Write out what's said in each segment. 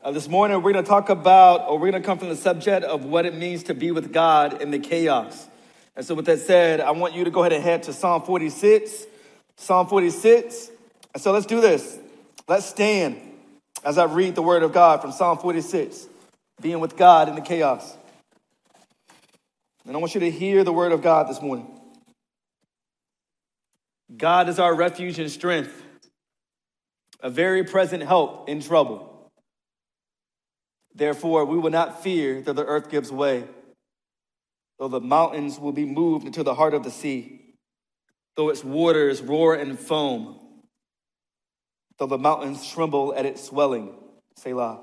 Uh, this morning, we're going to talk about, or we're going to come from the subject of what it means to be with God in the chaos. And so, with that said, I want you to go ahead and head to Psalm 46. Psalm 46. And so, let's do this. Let's stand as I read the word of God from Psalm 46, being with God in the chaos. And I want you to hear the word of God this morning. God is our refuge and strength, a very present help in trouble. Therefore, we will not fear though the earth gives way, though the mountains will be moved into the heart of the sea, though its waters roar and foam, though the mountains tremble at its swelling. Selah.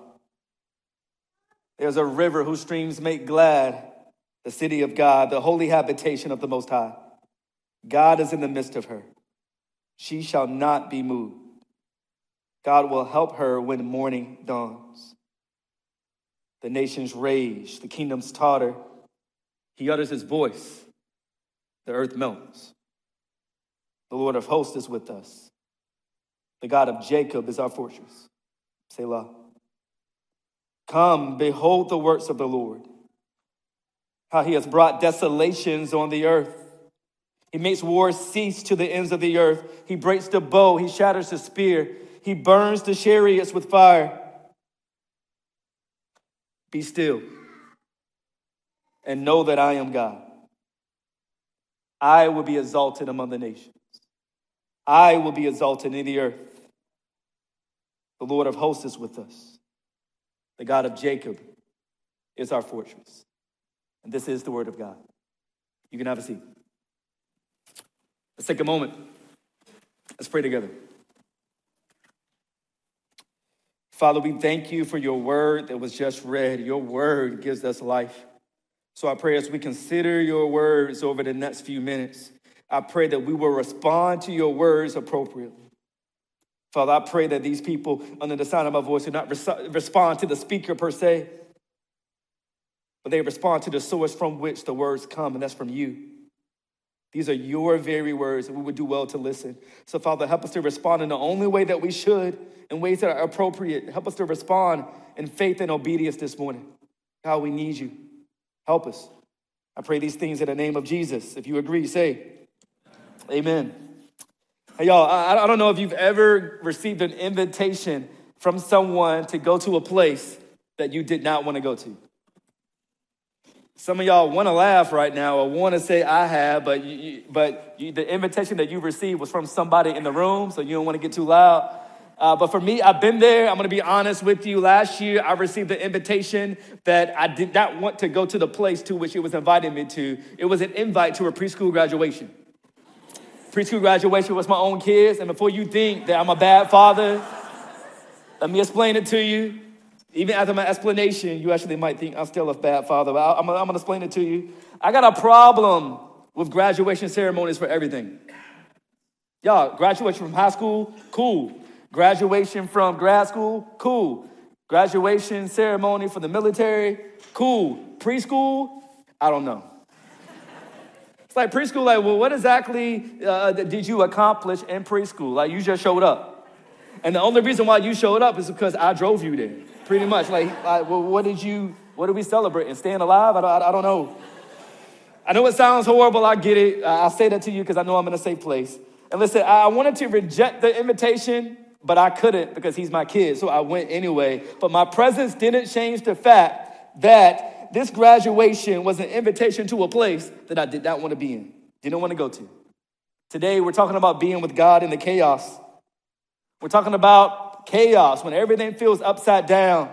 There's a river whose streams make glad the city of God, the holy habitation of the Most High. God is in the midst of her. She shall not be moved. God will help her when morning dawns. The nations rage, the kingdoms totter. He utters his voice, the earth melts. The Lord of hosts is with us. The God of Jacob is our fortress. Selah. Come, behold the works of the Lord, how he has brought desolations on the earth. He makes wars cease to the ends of the earth. He breaks the bow, he shatters the spear, he burns the chariots with fire. Be still and know that I am God. I will be exalted among the nations. I will be exalted in the earth. The Lord of hosts is with us. The God of Jacob is our fortress. And this is the word of God. You can have a seat. Let's take a moment. Let's pray together. Father, we thank you for your word that was just read. Your word gives us life. So I pray as we consider your words over the next few minutes, I pray that we will respond to your words appropriately. Father, I pray that these people, under the sound of my voice, do not res- respond to the speaker per se, but they respond to the source from which the words come, and that's from you. These are your very words, and we would do well to listen. So, Father, help us to respond in the only way that we should, in ways that are appropriate. Help us to respond in faith and obedience this morning. God, we need you. Help us. I pray these things in the name of Jesus. If you agree, say, Amen. Hey, y'all, I, I don't know if you've ever received an invitation from someone to go to a place that you did not want to go to. Some of y'all want to laugh right now or want to say I have, but you, but you, the invitation that you received was from somebody in the room, so you don't want to get too loud. Uh, but for me, I've been there. I'm going to be honest with you. Last year, I received an invitation that I did not want to go to the place to which it was inviting me to. It was an invite to a preschool graduation. Preschool graduation was my own kids, and before you think that I'm a bad father, let me explain it to you. Even after my explanation, you actually might think I'm still a bad father, but I'm, I'm going to explain it to you. I got a problem with graduation ceremonies for everything. Y'all, graduation from high school, cool. Graduation from grad school, cool. Graduation ceremony for the military, cool. Preschool, I don't know. It's like preschool, like, well, what exactly uh, did you accomplish in preschool? Like, you just showed up. And the only reason why you showed up is because I drove you there pretty much. Like, well, what did you, what did we celebrate? And staying alive? I don't, I don't know. I know it sounds horrible. I get it. I'll say that to you because I know I'm in a safe place. And listen, I wanted to reject the invitation, but I couldn't because he's my kid. So I went anyway. But my presence didn't change the fact that this graduation was an invitation to a place that I did not want to be in, didn't want to go to. Today, we're talking about being with God in the chaos. We're talking about chaos when everything feels upside down,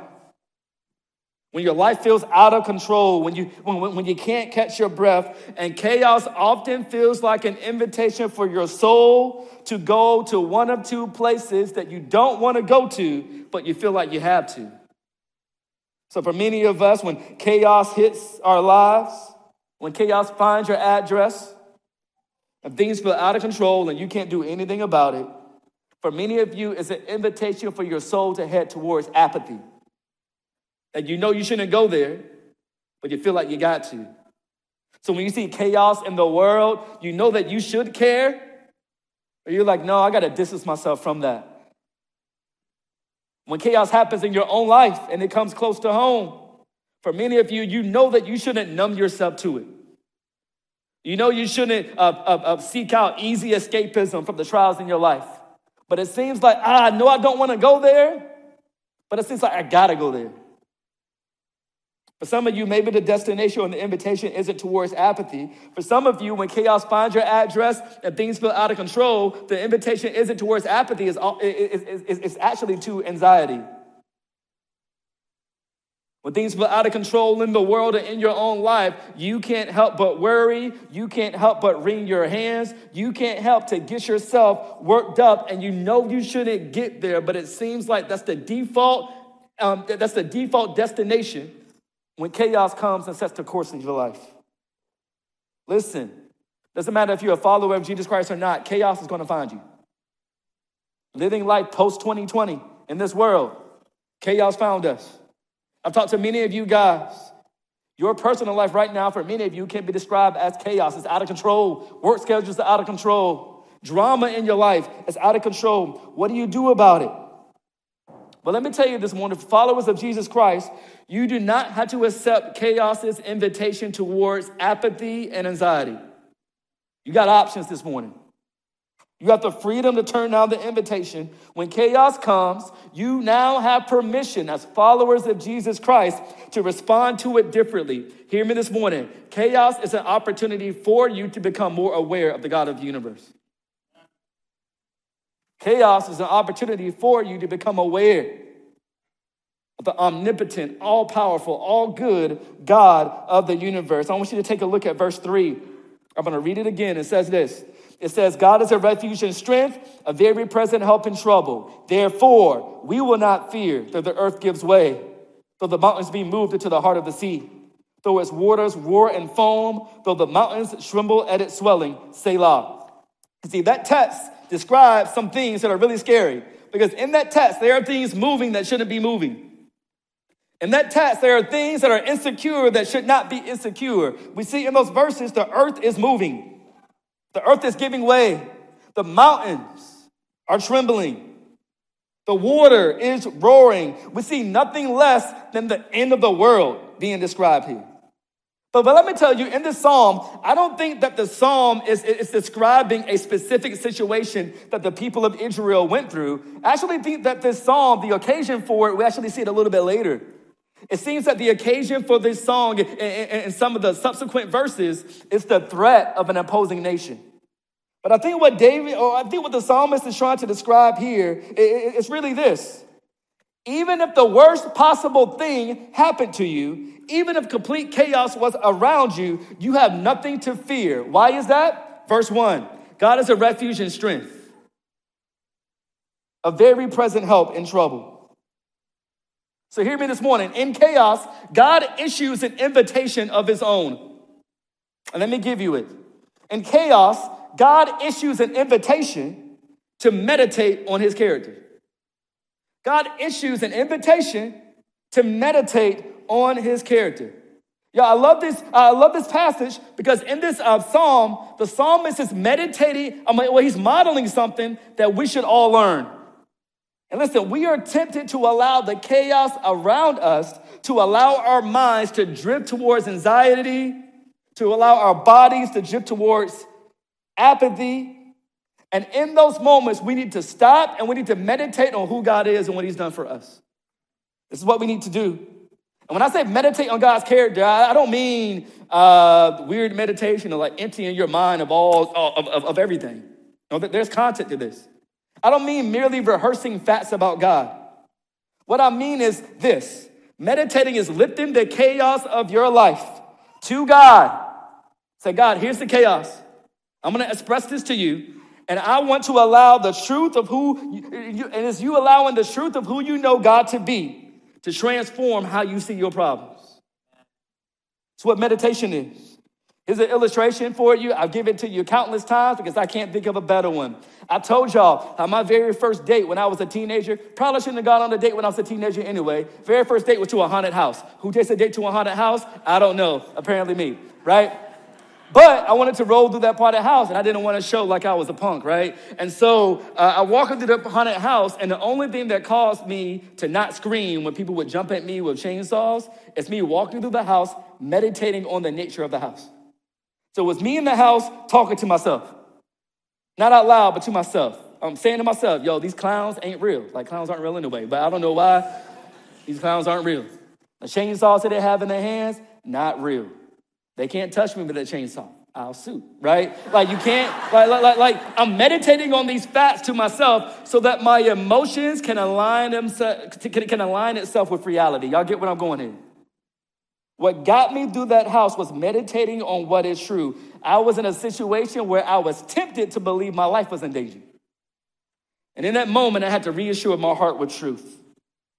when your life feels out of control, when you, when, when you can't catch your breath. And chaos often feels like an invitation for your soul to go to one of two places that you don't want to go to, but you feel like you have to. So, for many of us, when chaos hits our lives, when chaos finds your address, and things feel out of control and you can't do anything about it, for many of you, it's an invitation for your soul to head towards apathy. And you know you shouldn't go there, but you feel like you got to. So when you see chaos in the world, you know that you should care, or you're like, no, I got to distance myself from that. When chaos happens in your own life and it comes close to home, for many of you, you know that you shouldn't numb yourself to it. You know you shouldn't uh, uh, uh, seek out easy escapism from the trials in your life. But it seems like, ah, I know I don't want to go there, but it seems like I gotta go there. For some of you, maybe the destination or the invitation isn't towards apathy. For some of you, when chaos finds your address and things feel out of control, the invitation isn't towards apathy, it's, it's, it's actually to anxiety. When things feel out of control in the world and in your own life, you can't help but worry. You can't help but wring your hands. You can't help to get yourself worked up, and you know you shouldn't get there, but it seems like that's the default. Um, that's the default destination when chaos comes and sets the course in your life. Listen, doesn't matter if you're a follower of Jesus Christ or not, chaos is going to find you. Living life post 2020 in this world, chaos found us. I've talked to many of you guys. Your personal life right now, for many of you, can be described as chaos. It's out of control. Work schedules are out of control. Drama in your life is out of control. What do you do about it? But let me tell you this morning, followers of Jesus Christ, you do not have to accept chaos's invitation towards apathy and anxiety. You got options this morning. You have the freedom to turn down the invitation. When chaos comes, you now have permission as followers of Jesus Christ to respond to it differently. Hear me this morning. Chaos is an opportunity for you to become more aware of the God of the universe. Chaos is an opportunity for you to become aware of the omnipotent, all powerful, all good God of the universe. I want you to take a look at verse 3. I'm going to read it again. It says this It says, God is a refuge and strength, a very present help in trouble. Therefore, we will not fear though the earth gives way, though the mountains be moved into the heart of the sea, though its waters roar and foam, though the mountains tremble at its swelling. Selah. You see, that text describes some things that are really scary because in that text, there are things moving that shouldn't be moving. In that text, there are things that are insecure that should not be insecure. We see in those verses, the earth is moving, the earth is giving way, the mountains are trembling, the water is roaring. We see nothing less than the end of the world being described here. But, but let me tell you, in this psalm, I don't think that the psalm is, is describing a specific situation that the people of Israel went through. I actually think that this psalm, the occasion for it, we actually see it a little bit later. It seems that the occasion for this song and some of the subsequent verses is the threat of an opposing nation. But I think what David, or I think what the psalmist is trying to describe here, is really this. Even if the worst possible thing happened to you, even if complete chaos was around you, you have nothing to fear. Why is that? Verse one God is a refuge and strength, a very present help in trouble. So hear me this morning. In chaos, God issues an invitation of his own. And let me give you it. In chaos, God issues an invitation to meditate on his character. God issues an invitation to meditate on his character. Yeah, I love this. I love this passage because in this uh, psalm, the psalmist is meditating. I mean, well, he's modeling something that we should all learn. And listen, we are tempted to allow the chaos around us to allow our minds to drift towards anxiety, to allow our bodies to drift towards apathy. And in those moments, we need to stop and we need to meditate on who God is and what He's done for us. This is what we need to do. And when I say meditate on God's character, I don't mean uh, weird meditation or like emptying your mind of all of, of, of everything. No, there's content to this. I don't mean merely rehearsing facts about God. What I mean is this meditating is lifting the chaos of your life to God. Say, God, here's the chaos. I'm going to express this to you. And I want to allow the truth of who, you, and it's you allowing the truth of who you know God to be to transform how you see your problems. It's what meditation is. Here's an illustration for you. I've given it to you countless times because I can't think of a better one. I told y'all how my very first date when I was a teenager, probably shouldn't have gone on a date when I was a teenager anyway. Very first date was to a haunted house. Who takes a date to a haunted house? I don't know. Apparently me, right? But I wanted to roll through that part of the house, and I didn't want to show like I was a punk, right? And so uh, I walk into the haunted house, and the only thing that caused me to not scream when people would jump at me with chainsaws is me walking through the house, meditating on the nature of the house. So it was me in the house talking to myself, not out loud, but to myself. I'm saying to myself, yo, these clowns ain't real. Like clowns aren't real anyway, but I don't know why these clowns aren't real. The chainsaws that they have in their hands, not real. They can't touch me with a chainsaw. I'll sue, right? Like you can't, like, like, like, I'm meditating on these facts to myself so that my emotions can align themselves, can, can align itself with reality. Y'all get what I'm going here? What got me through that house was meditating on what is true. I was in a situation where I was tempted to believe my life was in danger. And in that moment, I had to reassure my heart with truth.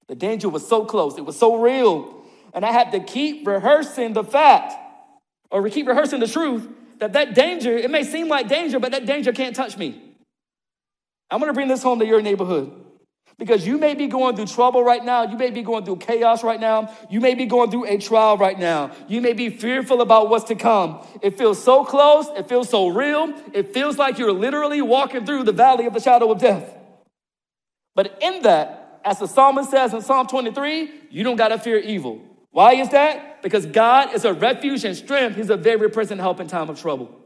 The danger was so close, it was so real. And I had to keep rehearsing the fact or keep rehearsing the truth that that danger, it may seem like danger, but that danger can't touch me. I'm gonna bring this home to your neighborhood. Because you may be going through trouble right now. You may be going through chaos right now. You may be going through a trial right now. You may be fearful about what's to come. It feels so close. It feels so real. It feels like you're literally walking through the valley of the shadow of death. But in that, as the psalmist says in Psalm 23, you don't got to fear evil. Why is that? Because God is a refuge and strength. He's a very present help in time of trouble.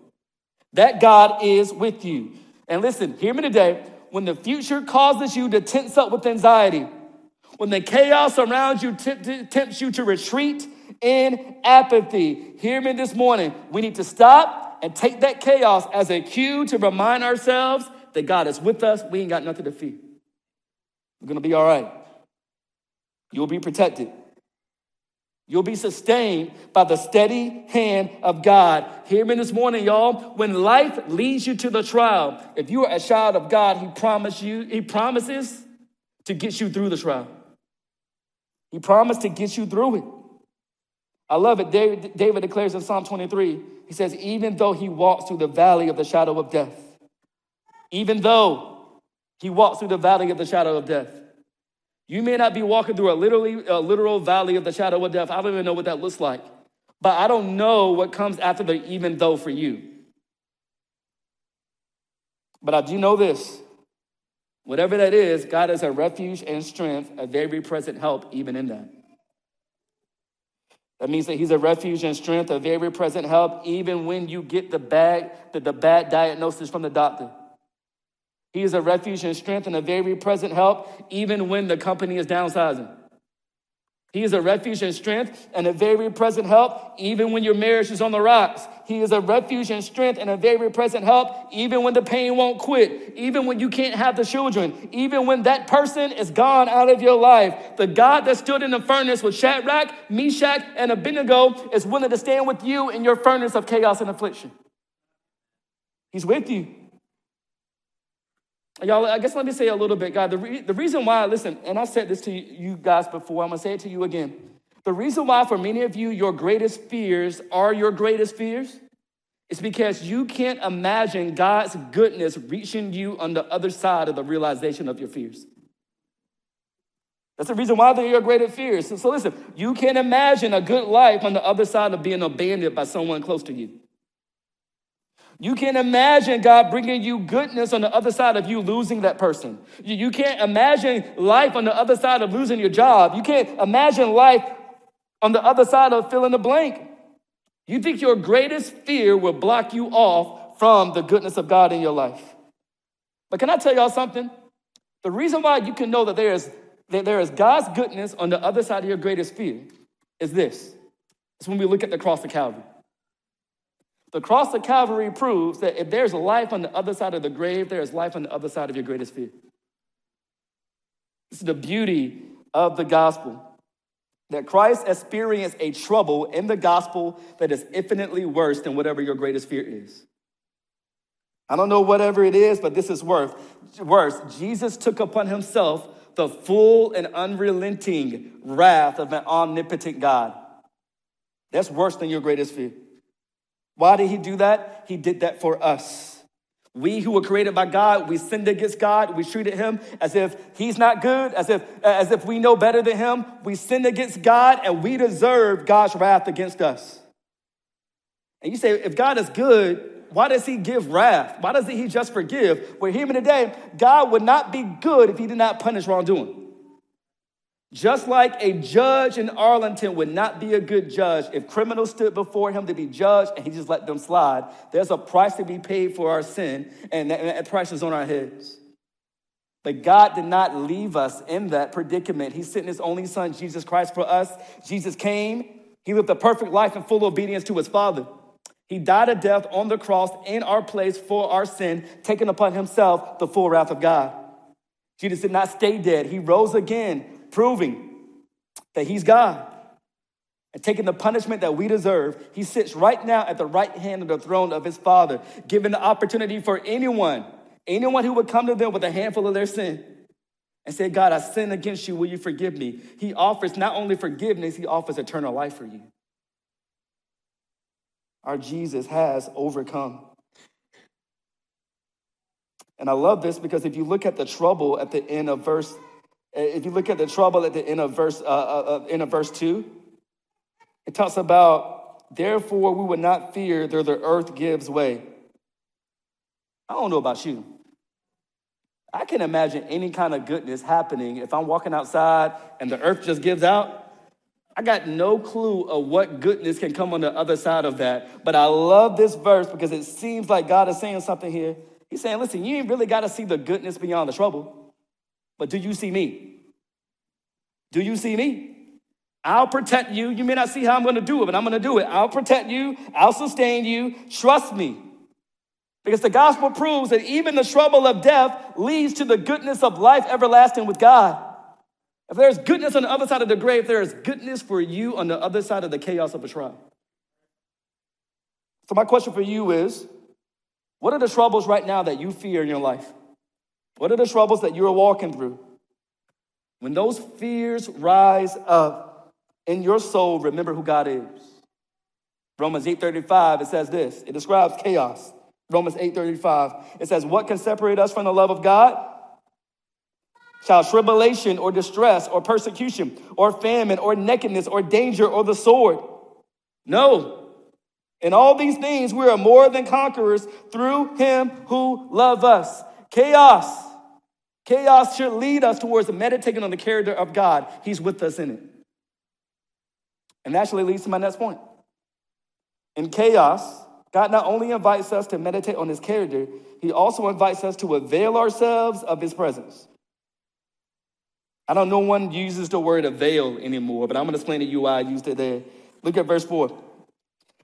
That God is with you. And listen, hear me today. When the future causes you to tense up with anxiety, when the chaos around you tempts you to retreat in apathy, hear me this morning. We need to stop and take that chaos as a cue to remind ourselves that God is with us. We ain't got nothing to fear. We're going to be all right. You'll be protected. You'll be sustained by the steady hand of God. Hear me this morning, y'all. When life leads you to the trial, if you are a child of God, He promises you, He promises to get you through the trial. He promised to get you through it. I love it. David, David declares in Psalm 23, he says, even though he walks through the valley of the shadow of death, even though he walks through the valley of the shadow of death, you may not be walking through a literally a literal valley of the shadow of death. I don't even know what that looks like. But I don't know what comes after the even though for you. But I do know this. Whatever that is, God is a refuge and strength, a very present help even in that. That means that he's a refuge and strength, a very present help, even when you get the bad, the, the bad diagnosis from the doctor. He is a refuge and strength and a very present help, even when the company is downsizing. He is a refuge and strength and a very present help, even when your marriage is on the rocks. He is a refuge and strength and a very present help, even when the pain won't quit, even when you can't have the children, even when that person is gone out of your life. The God that stood in the furnace with Shadrach, Meshach, and Abednego is willing to stand with you in your furnace of chaos and affliction. He's with you. Y'all, I guess let me say a little bit, God. The, re- the reason why, listen, and I said this to you guys before, I'm gonna say it to you again. The reason why, for many of you, your greatest fears are your greatest fears is because you can't imagine God's goodness reaching you on the other side of the realization of your fears. That's the reason why they're your greatest fears. So, so listen, you can't imagine a good life on the other side of being abandoned by someone close to you. You can't imagine God bringing you goodness on the other side of you losing that person. You can't imagine life on the other side of losing your job. You can't imagine life on the other side of filling the blank. You think your greatest fear will block you off from the goodness of God in your life. But can I tell y'all something? The reason why you can know that there is, that there is God's goodness on the other side of your greatest fear is this. It's when we look at the cross of Calvary. The cross of Calvary proves that if there's life on the other side of the grave, there is life on the other side of your greatest fear. This is the beauty of the gospel. That Christ experienced a trouble in the gospel that is infinitely worse than whatever your greatest fear is. I don't know whatever it is, but this is worth, worse. Jesus took upon himself the full and unrelenting wrath of an omnipotent God. That's worse than your greatest fear. Why did he do that? He did that for us. We who were created by God, we sinned against God. We treated him as if he's not good, as if, as if we know better than him. We sinned against God and we deserve God's wrath against us. And you say, if God is good, why does he give wrath? Why doesn't he just forgive? We're here today. God would not be good if he did not punish wrongdoing. Just like a judge in Arlington would not be a good judge if criminals stood before him to be judged and he just let them slide, there's a price to be paid for our sin, and that, price is on our heads. But God did not leave us in that predicament. He sent his only son, Jesus Christ, for us. Jesus came, he lived a perfect life in full obedience to his Father. He died a death on the cross in our place for our sin, taking upon himself the full wrath of God. Jesus did not stay dead, he rose again proving that he's God and taking the punishment that we deserve. He sits right now at the right hand of the throne of his Father, giving the opportunity for anyone, anyone who would come to them with a handful of their sin and say, God, I sin against you. Will you forgive me? He offers not only forgiveness, he offers eternal life for you. Our Jesus has overcome. And I love this because if you look at the trouble at the end of verse if you look at the trouble at the end of verse, uh, uh, uh, end of verse 2, it talks about, therefore we would not fear though the earth gives way. I don't know about you. I can imagine any kind of goodness happening if I'm walking outside and the earth just gives out. I got no clue of what goodness can come on the other side of that. But I love this verse because it seems like God is saying something here. He's saying, listen, you ain't really got to see the goodness beyond the trouble. But do you see me? Do you see me? I'll protect you. You may not see how I'm going to do it, but I'm going to do it. I'll protect you. I'll sustain you. Trust me. Because the gospel proves that even the trouble of death leads to the goodness of life everlasting with God. If there's goodness on the other side of the grave, there is goodness for you on the other side of the chaos of a trial. So, my question for you is what are the troubles right now that you fear in your life? What are the troubles that you're walking through? When those fears rise up in your soul, remember who God is. Romans 8:35 it says this. It describes chaos. Romans 8:35 it says what can separate us from the love of God? Shall tribulation or distress or persecution or famine or nakedness or danger or the sword? No. In all these things we are more than conquerors through him who loved us. Chaos Chaos should lead us towards meditating on the character of God. He's with us in it. And that actually leads to my next point. In chaos, God not only invites us to meditate on his character, he also invites us to avail ourselves of his presence. I don't know one uses the word avail anymore, but I'm going to explain to you why I used it there. Look at verse 4.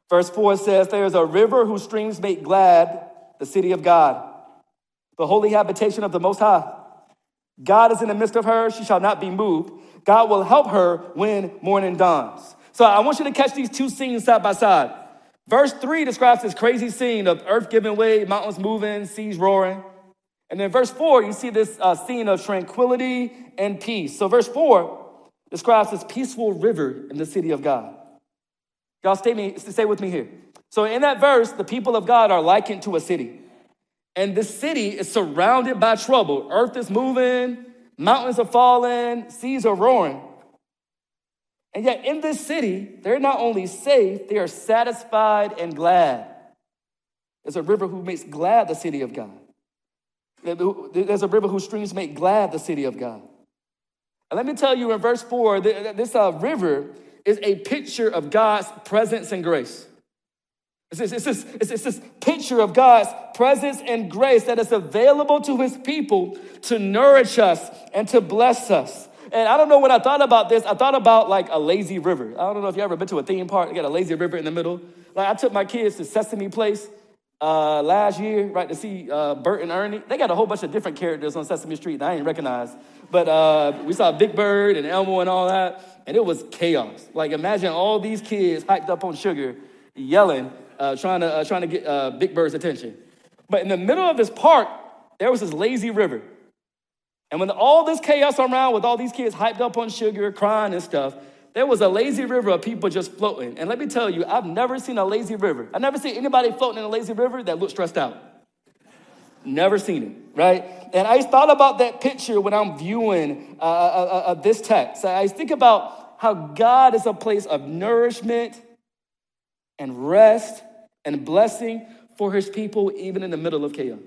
Verse 4 says, There is a river whose streams make glad the city of God, the holy habitation of the Most High. God is in the midst of her, she shall not be moved. God will help her when morning dawns. So I want you to catch these two scenes side by side. Verse 3 describes this crazy scene of earth giving way, mountains moving, seas roaring. And then verse 4, you see this uh, scene of tranquility and peace. So verse 4 describes this peaceful river in the city of God. Y'all stay, me, stay with me here. So in that verse, the people of God are likened to a city. And the city is surrounded by trouble. Earth is moving, mountains are falling, seas are roaring. And yet, in this city, they're not only safe, they are satisfied and glad. There's a river who makes glad the city of God. There's a river whose streams make glad the city of God. And let me tell you in verse 4, this uh, river is a picture of God's presence and grace. It's this, it's, this, it's this picture of God's presence and grace that is available to his people to nourish us and to bless us. And I don't know when I thought about this, I thought about like a lazy river. I don't know if you ever been to a theme park, you got a lazy river in the middle. Like I took my kids to Sesame Place uh, last year, right, to see uh, Bert and Ernie. They got a whole bunch of different characters on Sesame Street that I didn't recognize. But uh, we saw Big Bird and Elmo and all that, and it was chaos. Like imagine all these kids hyped up on sugar, yelling, uh, trying, to, uh, trying to get uh, Big Bird's attention. But in the middle of this park, there was this lazy river. And when all this chaos around with all these kids hyped up on sugar, crying and stuff, there was a lazy river of people just floating. And let me tell you, I've never seen a lazy river. I've never seen anybody floating in a lazy river that looked stressed out. Never seen it, right? And I thought about that picture when I'm viewing uh, uh, uh, uh this text. I think about how God is a place of nourishment and rest and blessing for his people, even in the middle of chaos.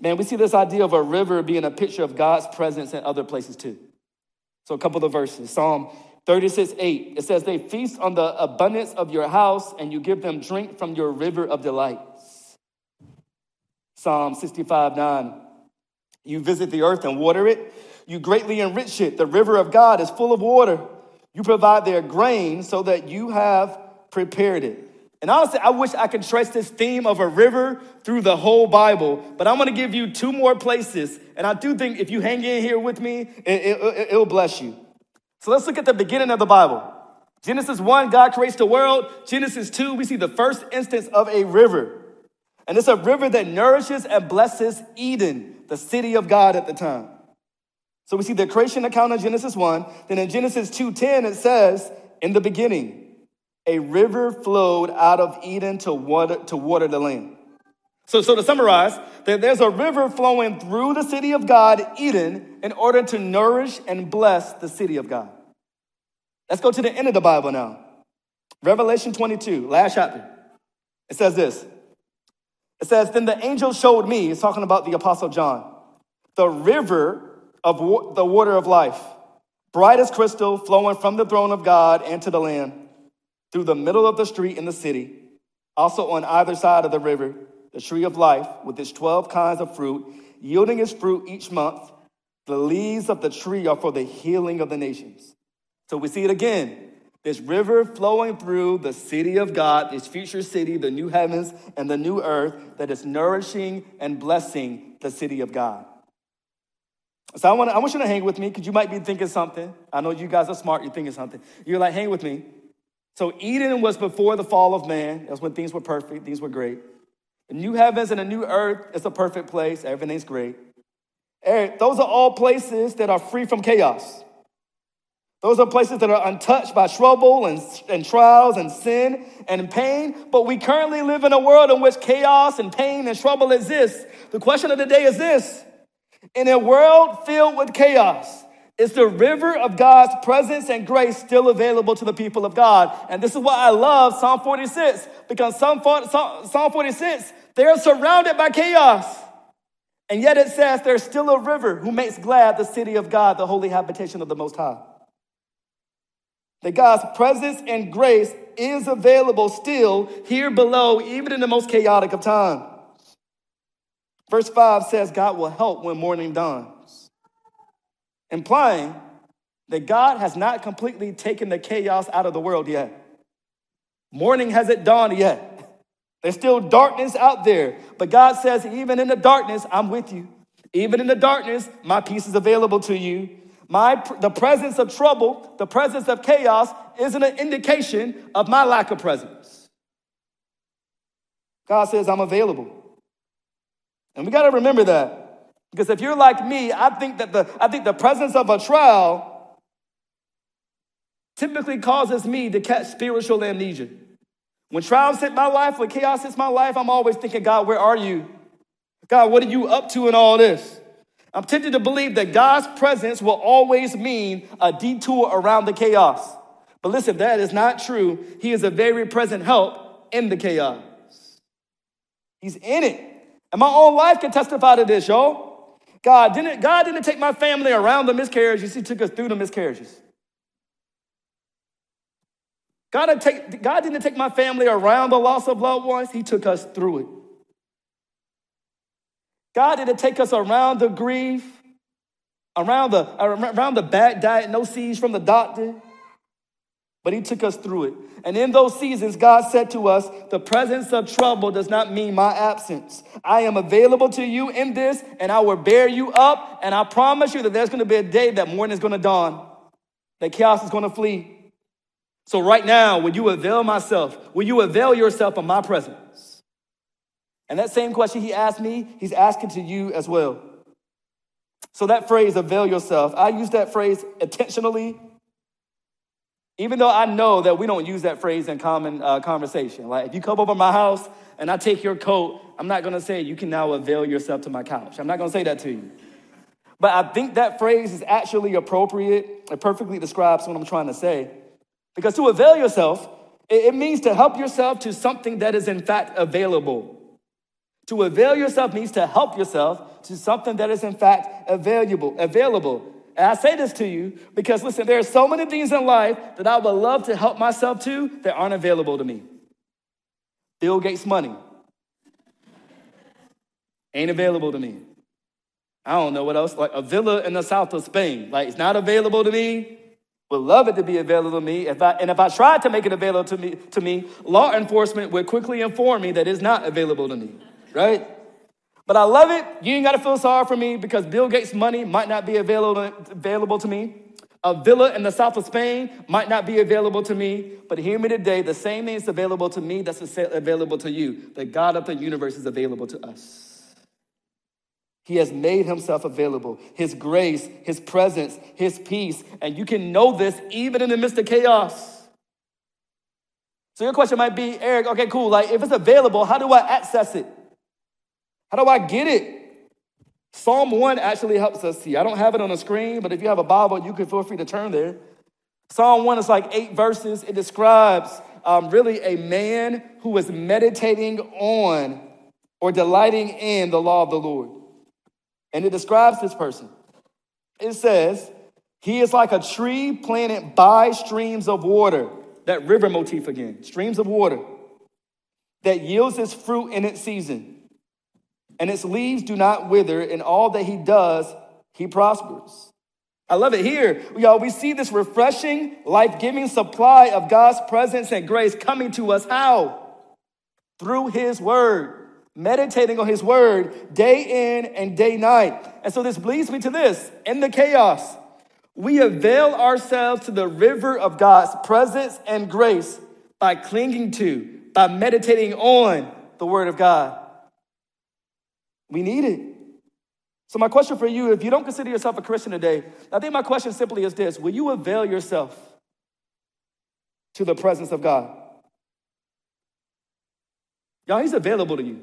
Man, we see this idea of a river being a picture of God's presence in other places too. So, a couple of verses Psalm 36 8, it says, They feast on the abundance of your house, and you give them drink from your river of delights. Psalm 65 9, you visit the earth and water it, you greatly enrich it. The river of God is full of water. You provide their grain so that you have prepared it. And honestly, I wish I could trace this theme of a river through the whole Bible, but I'm gonna give you two more places. And I do think if you hang in here with me, it, it, it, it'll bless you. So let's look at the beginning of the Bible. Genesis 1, God creates the world. Genesis 2, we see the first instance of a river. And it's a river that nourishes and blesses Eden, the city of God at the time. So we see the creation account in Genesis 1. Then in Genesis 2:10, it says, in the beginning, a river flowed out of Eden to water, to water the land. So, so to summarize, there's a river flowing through the city of God, Eden, in order to nourish and bless the city of God. Let's go to the end of the Bible now. Revelation 22, last chapter. It says this. It says, Then the angel showed me, it's talking about the Apostle John, the river of wa- the water of life, bright as crystal, flowing from the throne of God and to the Lamb through the middle of the street in the city, also on either side of the river, the tree of life with its 12 kinds of fruit, yielding its fruit each month. The leaves of the tree are for the healing of the nations. So we see it again. This river flowing through the city of God, this future city, the new heavens and the new earth that is nourishing and blessing the city of God. So I want, I want you to hang with me because you might be thinking something. I know you guys are smart, you're thinking something. You're like, hang with me. So Eden was before the fall of man. That's when things were perfect, things were great. The new heavens and a new earth is a perfect place. Everything's great. Those are all places that are free from chaos. Those are places that are untouched by trouble and, and trials and sin and pain. But we currently live in a world in which chaos and pain and trouble exists. The question of the day is this In a world filled with chaos, is the river of God's presence and grace still available to the people of God? And this is why I love Psalm 46, because Psalm 46, they're surrounded by chaos. And yet it says there's still a river who makes glad the city of God, the holy habitation of the Most High. That God's presence and grace is available still here below, even in the most chaotic of times. Verse 5 says, God will help when morning dawns implying that God has not completely taken the chaos out of the world yet. Morning hasn't dawned yet. There's still darkness out there, but God says, even in the darkness, I'm with you. Even in the darkness, my peace is available to you. My, the presence of trouble, the presence of chaos, isn't an indication of my lack of presence. God says, I'm available. And we got to remember that. Because if you're like me, I think that the, I think the presence of a trial typically causes me to catch spiritual amnesia. When trials hit my life, when chaos hits my life, I'm always thinking, God, where are you? God, what are you up to in all this? I'm tempted to believe that God's presence will always mean a detour around the chaos. But listen, that is not true. He is a very present help in the chaos. He's in it. And my own life can testify to this, y'all. God didn't, God didn't take my family around the miscarriages, He took us through the miscarriages. God, didn't take, God didn't take my family around the loss of loved ones, He took us through it. God didn't take us around the grief, around the, around the bad diagnoses from the doctor but he took us through it. And in those seasons, God said to us, The presence of trouble does not mean my absence. I am available to you in this, and I will bear you up. And I promise you that there's going to be a day that morning is going to dawn, that chaos is going to flee. So, right now, will you avail myself? Will you avail yourself of my presence? And that same question he asked me, he's asking to you as well. So, that phrase, avail yourself, I use that phrase intentionally even though I know that we don't use that phrase in common uh, conversation. Like, if you come over my house and I take your coat, I'm not gonna say, you can now avail yourself to my couch. I'm not gonna say that to you. But I think that phrase is actually appropriate. It perfectly describes what I'm trying to say. Because to avail yourself It means to help yourself to something that is in fact available. To avail yourself means to help yourself to something that is in fact available. Available. And I say this to you because listen, there are so many things in life that I would love to help myself to that aren't available to me. Bill Gates' money ain't available to me. I don't know what else, like a villa in the south of Spain. Like it's not available to me. Would love it to be available to me. If I, and if I tried to make it available to me, to me, law enforcement would quickly inform me that it's not available to me, right? But I love it. You ain't got to feel sorry for me because Bill Gates' money might not be available, available to me. A villa in the south of Spain might not be available to me, but hear me today the same thing is available to me that's available to you. The God of the universe is available to us. He has made himself available, his grace, his presence, his peace. And you can know this even in the midst of chaos. So your question might be, Eric, okay, cool. Like, if it's available, how do I access it? How do I get it? Psalm 1 actually helps us see. I don't have it on the screen, but if you have a Bible, you can feel free to turn there. Psalm 1 is like eight verses. It describes um, really a man who is meditating on or delighting in the law of the Lord. And it describes this person. It says, He is like a tree planted by streams of water. That river motif again, streams of water that yields its fruit in its season, and its leaves do not wither, and all that he does, he prospers. I love it here. Y'all, we see this refreshing, life giving supply of God's presence and grace coming to us. How? Through his word meditating on his word day in and day night. And so this leads me to this in the chaos, we avail ourselves to the river of God's presence and grace by clinging to, by meditating on the word of God. We need it. So, my question for you, if you don't consider yourself a Christian today, I think my question simply is this Will you avail yourself to the presence of God? Y'all, He's available to you.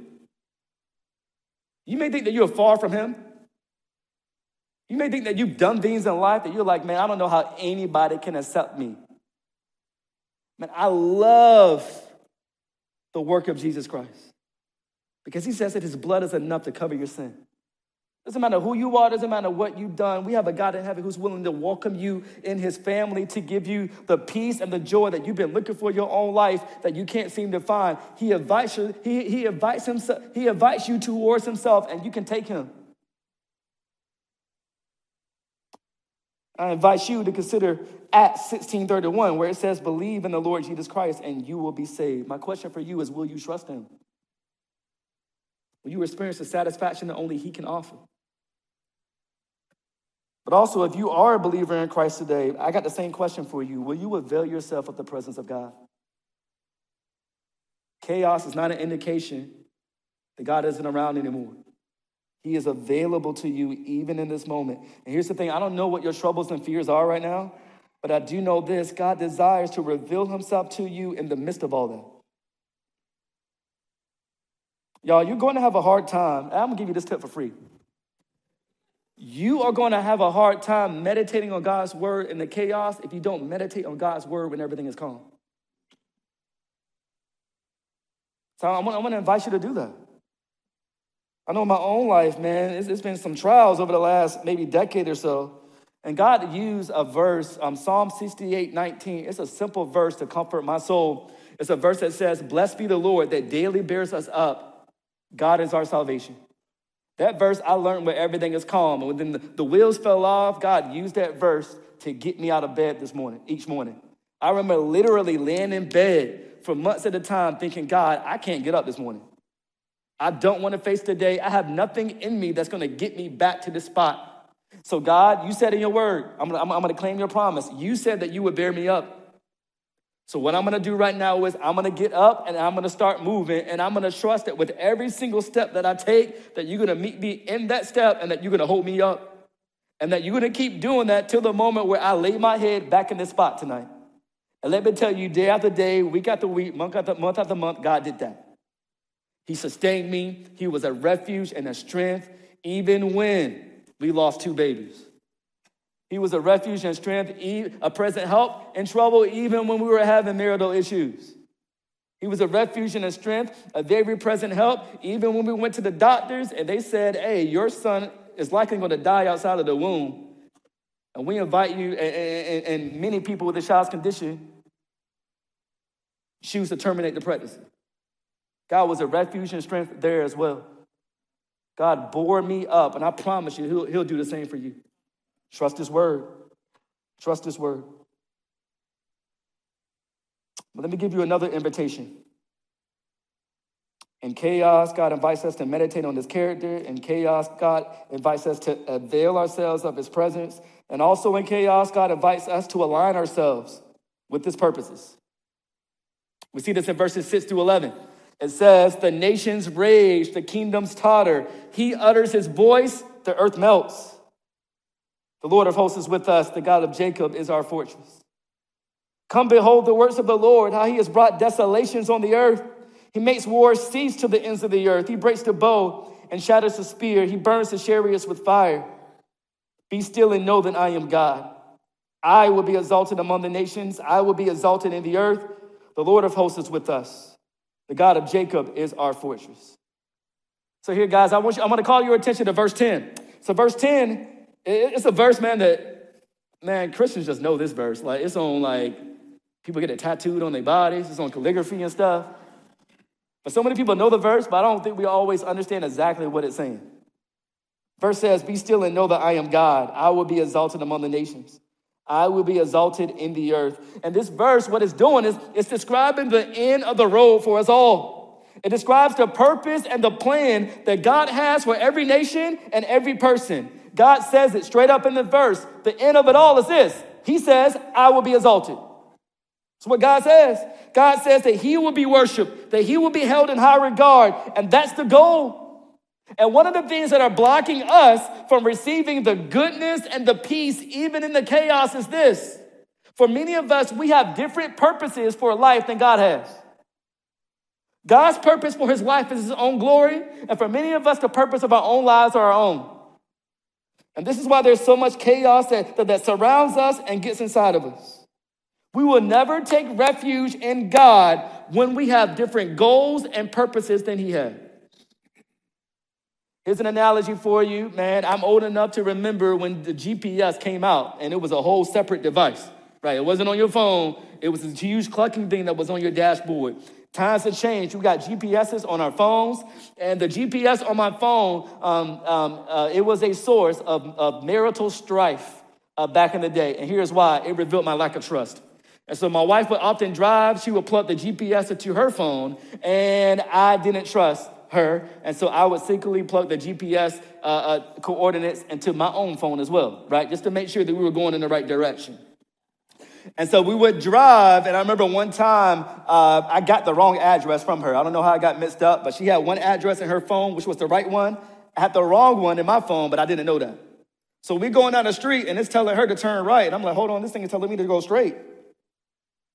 You may think that you're far from Him. You may think that you've done things in life that you're like, man, I don't know how anybody can accept me. Man, I love the work of Jesus Christ because He says that His blood is enough to cover your sin. Doesn't matter who you are, doesn't matter what you've done. We have a God in heaven who's willing to welcome you in his family to give you the peace and the joy that you've been looking for your own life that you can't seem to find. He invites you, he, he invites himself, he invites you towards himself, and you can take him. I invite you to consider Acts 16:31, where it says, believe in the Lord Jesus Christ and you will be saved. My question for you is, will you trust him? Will you experience the satisfaction that only he can offer? But also, if you are a believer in Christ today, I got the same question for you. Will you avail yourself of the presence of God? Chaos is not an indication that God isn't around anymore. He is available to you even in this moment. And here's the thing I don't know what your troubles and fears are right now, but I do know this God desires to reveal himself to you in the midst of all that. Y'all, you're going to have a hard time. I'm going to give you this tip for free you are going to have a hard time meditating on God's word in the chaos if you don't meditate on God's word when everything is calm. So I want, want to invite you to do that. I know in my own life, man, it's, it's been some trials over the last maybe decade or so. And God used a verse, um, Psalm 68 19. It's a simple verse to comfort my soul. It's a verse that says, Blessed be the Lord that daily bears us up. God is our salvation. That verse I learned where everything is calm. And when the, the wheels fell off, God used that verse to get me out of bed this morning, each morning. I remember literally laying in bed for months at a time thinking, God, I can't get up this morning. I don't want to face the day. I have nothing in me that's going to get me back to this spot. So, God, you said in your word, I'm going to claim your promise. You said that you would bear me up. So, what I'm gonna do right now is I'm gonna get up and I'm gonna start moving, and I'm gonna trust that with every single step that I take, that you're gonna meet me in that step and that you're gonna hold me up. And that you're gonna keep doing that till the moment where I lay my head back in this spot tonight. And let me tell you, day after day, week after week, month after month after month, God did that. He sustained me, He was a refuge and a strength, even when we lost two babies. He was a refuge and strength, a present help in trouble, even when we were having marital issues. He was a refuge and a strength, a very present help. Even when we went to the doctors and they said, hey, your son is likely going to die outside of the womb. And we invite you and, and, and many people with a child's condition choose to terminate the pregnancy. God was a refuge and strength there as well. God bore me up, and I promise you, he'll, he'll do the same for you. Trust His word. Trust His word. But let me give you another invitation. In chaos, God invites us to meditate on His character. In chaos, God invites us to avail ourselves of His presence. And also in chaos, God invites us to align ourselves with His purposes. We see this in verses 6 to 11. It says, The nations rage, the kingdoms totter. He utters his voice, the earth melts. The Lord of hosts is with us, the God of Jacob is our fortress. Come behold the works of the Lord, how he has brought desolations on the earth. He makes war cease to the ends of the earth. He breaks the bow and shatters the spear. He burns the chariots with fire. Be still and know that I am God. I will be exalted among the nations. I will be exalted in the earth. The Lord of hosts is with us. The God of Jacob is our fortress. So here, guys, I want you, I'm going to call your attention to verse 10. So verse 10, it's a verse, man, that, man, Christians just know this verse. Like, it's on, like, people get it tattooed on their bodies. It's on calligraphy and stuff. But so many people know the verse, but I don't think we always understand exactly what it's saying. Verse says, Be still and know that I am God. I will be exalted among the nations. I will be exalted in the earth. And this verse, what it's doing is it's describing the end of the road for us all. It describes the purpose and the plan that God has for every nation and every person. God says it straight up in the verse. The end of it all is this He says, I will be exalted. That's what God says. God says that He will be worshiped, that He will be held in high regard, and that's the goal. And one of the things that are blocking us from receiving the goodness and the peace, even in the chaos, is this. For many of us, we have different purposes for life than God has. God's purpose for his life is his own glory, and for many of us, the purpose of our own lives are our own. And this is why there's so much chaos that, that, that surrounds us and gets inside of us. We will never take refuge in God when we have different goals and purposes than he has. Here's an analogy for you, man. I'm old enough to remember when the GPS came out and it was a whole separate device, right? It wasn't on your phone, it was a huge clucking thing that was on your dashboard. Times have changed. We got GPSs on our phones, and the GPS on my phone, um, um, uh, it was a source of, of marital strife uh, back in the day. And here's why it revealed my lack of trust. And so my wife would often drive, she would plug the GPS into her phone, and I didn't trust her. And so I would secretly plug the GPS uh, uh, coordinates into my own phone as well, right? Just to make sure that we were going in the right direction. And so we would drive, and I remember one time uh, I got the wrong address from her. I don't know how I got mixed up, but she had one address in her phone, which was the right one. I had the wrong one in my phone, but I didn't know that. So we're going down the street, and it's telling her to turn right. I'm like, hold on, this thing is telling me to go straight.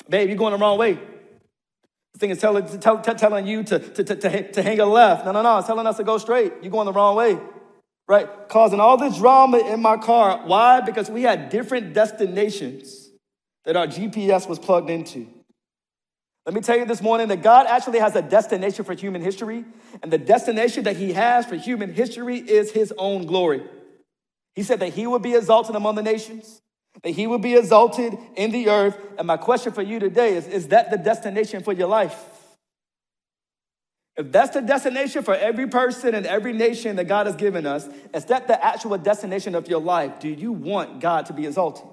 Babe, you're going the wrong way. This thing is telling, tell, telling you to, to, to, to hang a left. No, no, no. It's telling us to go straight. You're going the wrong way. Right? Causing all this drama in my car. Why? Because we had different destinations that our GPS was plugged into. Let me tell you this morning that God actually has a destination for human history, and the destination that He has for human history is His own glory. He said that He would be exalted among the nations, that he would be exalted in the earth. And my question for you today is Is that the destination for your life? If that's the destination for every person and every nation that God has given us, is that the actual destination of your life? Do you want God to be exalted?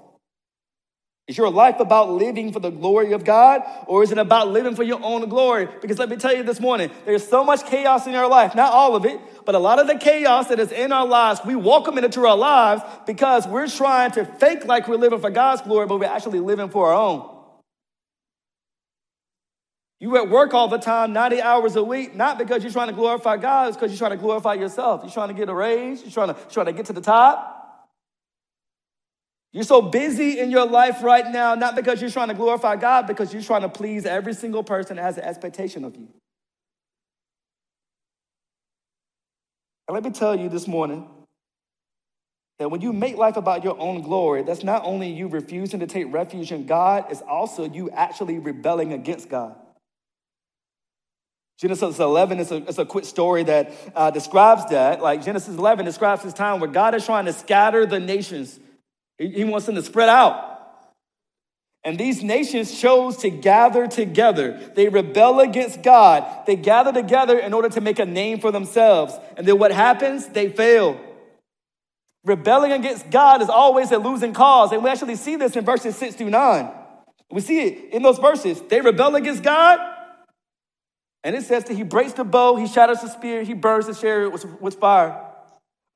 Is your life about living for the glory of God or is it about living for your own glory? Because let me tell you this morning, there's so much chaos in our life, not all of it, but a lot of the chaos that is in our lives, we welcome it into our lives because we're trying to fake like we're living for God's glory, but we're actually living for our own. You at work all the time, 90 hours a week, not because you're trying to glorify God, it's because you're trying to glorify yourself. You're trying to get a raise, you're trying to, you're trying to get to the top. You're so busy in your life right now, not because you're trying to glorify God, because you're trying to please every single person that has an expectation of you. And let me tell you this morning that when you make life about your own glory, that's not only you refusing to take refuge in God, it's also you actually rebelling against God. Genesis 11 is a, is a quick story that uh, describes that. Like Genesis 11 describes this time where God is trying to scatter the nations. He, wants them to spread out. And these nations chose to gather together. They rebel against God. They gather together in order to make a name for themselves. And then what happens? They fail. Rebelling against God is always a losing cause. And we actually see this in verses 6 through 9. We see it in those verses. They rebel against God. And it says that he breaks the bow, he shatters the spear, he burns the chariot with fire.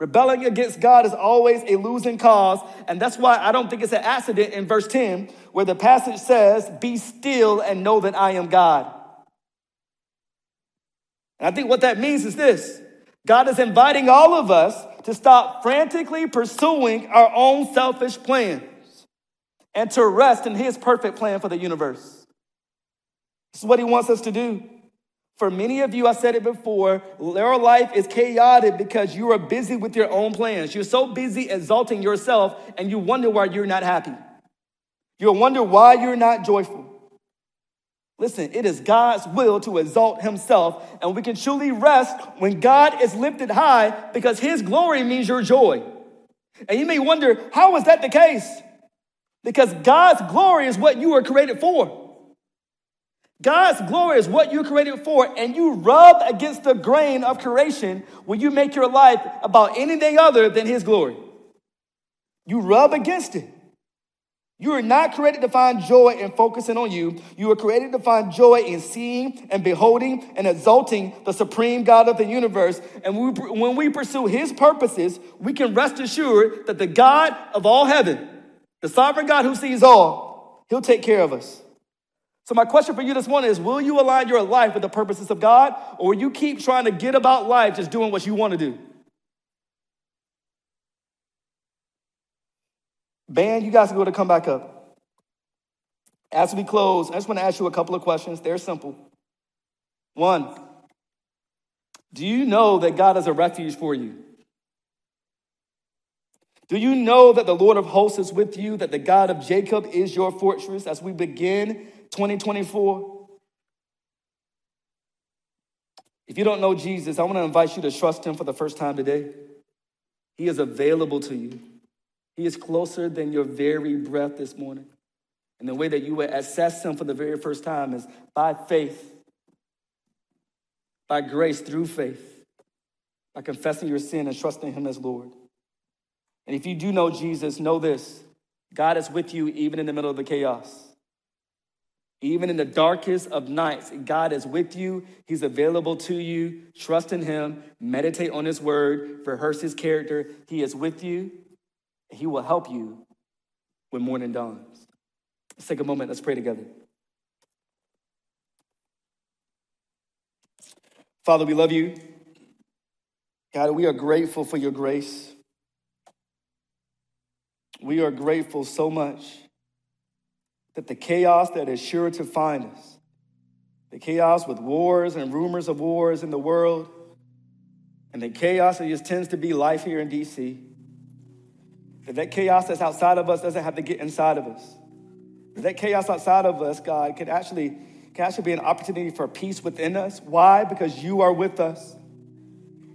Rebelling against God is always a losing cause. And that's why I don't think it's an accident in verse 10 where the passage says, Be still and know that I am God. And I think what that means is this God is inviting all of us to stop frantically pursuing our own selfish plans and to rest in His perfect plan for the universe. This is what He wants us to do. For many of you, I said it before, your life is chaotic because you are busy with your own plans. You're so busy exalting yourself and you wonder why you're not happy. You'll wonder why you're not joyful. Listen, it is God's will to exalt himself, and we can truly rest when God is lifted high because his glory means your joy. And you may wonder, how is that the case? Because God's glory is what you were created for. God's glory is what you created for, and you rub against the grain of creation when you make your life about anything other than His glory. You rub against it. You are not created to find joy in focusing on you. You are created to find joy in seeing and beholding and exalting the supreme God of the universe. And when we pursue His purposes, we can rest assured that the God of all heaven, the sovereign God who sees all, He'll take care of us. So, my question for you this morning is Will you align your life with the purposes of God, or will you keep trying to get about life just doing what you want to do? Band, you guys are going to come back up. As we close, I just want to ask you a couple of questions. They're simple. One, do you know that God is a refuge for you? Do you know that the Lord of hosts is with you, that the God of Jacob is your fortress as we begin 2024? If you don't know Jesus, I want to invite you to trust him for the first time today. He is available to you. He is closer than your very breath this morning. And the way that you would assess him for the very first time is by faith, by grace through faith, by confessing your sin and trusting him as Lord. And if you do know Jesus, know this God is with you even in the middle of the chaos. Even in the darkest of nights, God is with you. He's available to you. Trust in Him. Meditate on His word. Rehearse His character. He is with you. He will help you when morning dawns. Let's take a moment. Let's pray together. Father, we love you. God, we are grateful for your grace. We are grateful so much that the chaos that is sure to find us, the chaos with wars and rumors of wars in the world, and the chaos that just tends to be life here in DC, that that chaos that's outside of us doesn't have to get inside of us. That chaos outside of us, God, can actually, can actually be an opportunity for peace within us. Why? Because you are with us.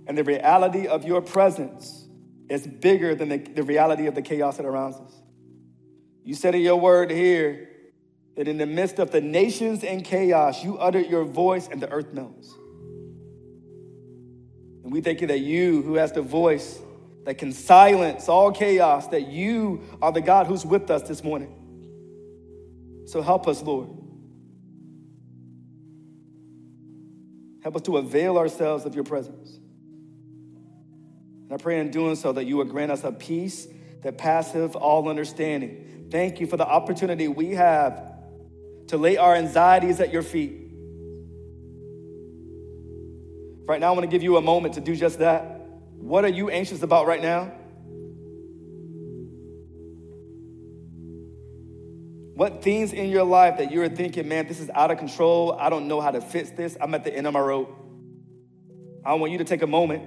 And the reality of your presence is bigger than the, the reality of the chaos that surrounds us. You said in your word here that in the midst of the nations and chaos, you uttered your voice and the earth melts. And we thank you that you, who has the voice that can silence all chaos, that you are the God who's with us this morning. So help us, Lord. Help us to avail ourselves of your presence. And I pray in doing so that you would grant us a peace that passeth all understanding Thank you for the opportunity we have to lay our anxieties at your feet. Right now, I want to give you a moment to do just that. What are you anxious about right now? What things in your life that you're thinking, man, this is out of control. I don't know how to fix this. I'm at the end of my rope. I want you to take a moment.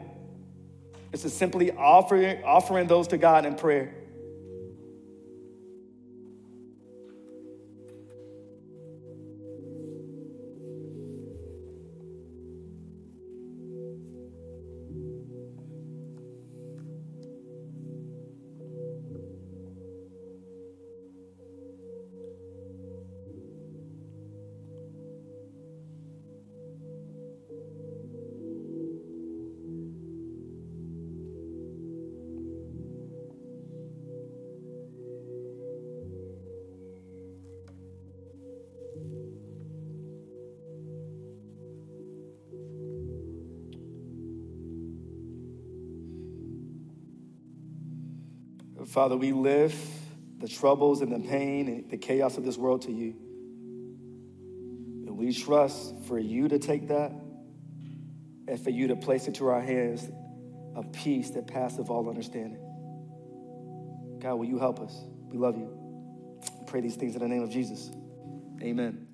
It's to simply offer, offering those to God in prayer. Father, we lift the troubles and the pain and the chaos of this world to you. And we trust for you to take that and for you to place into our hands a peace that passes all understanding. God, will you help us? We love you. Pray these things in the name of Jesus. Amen.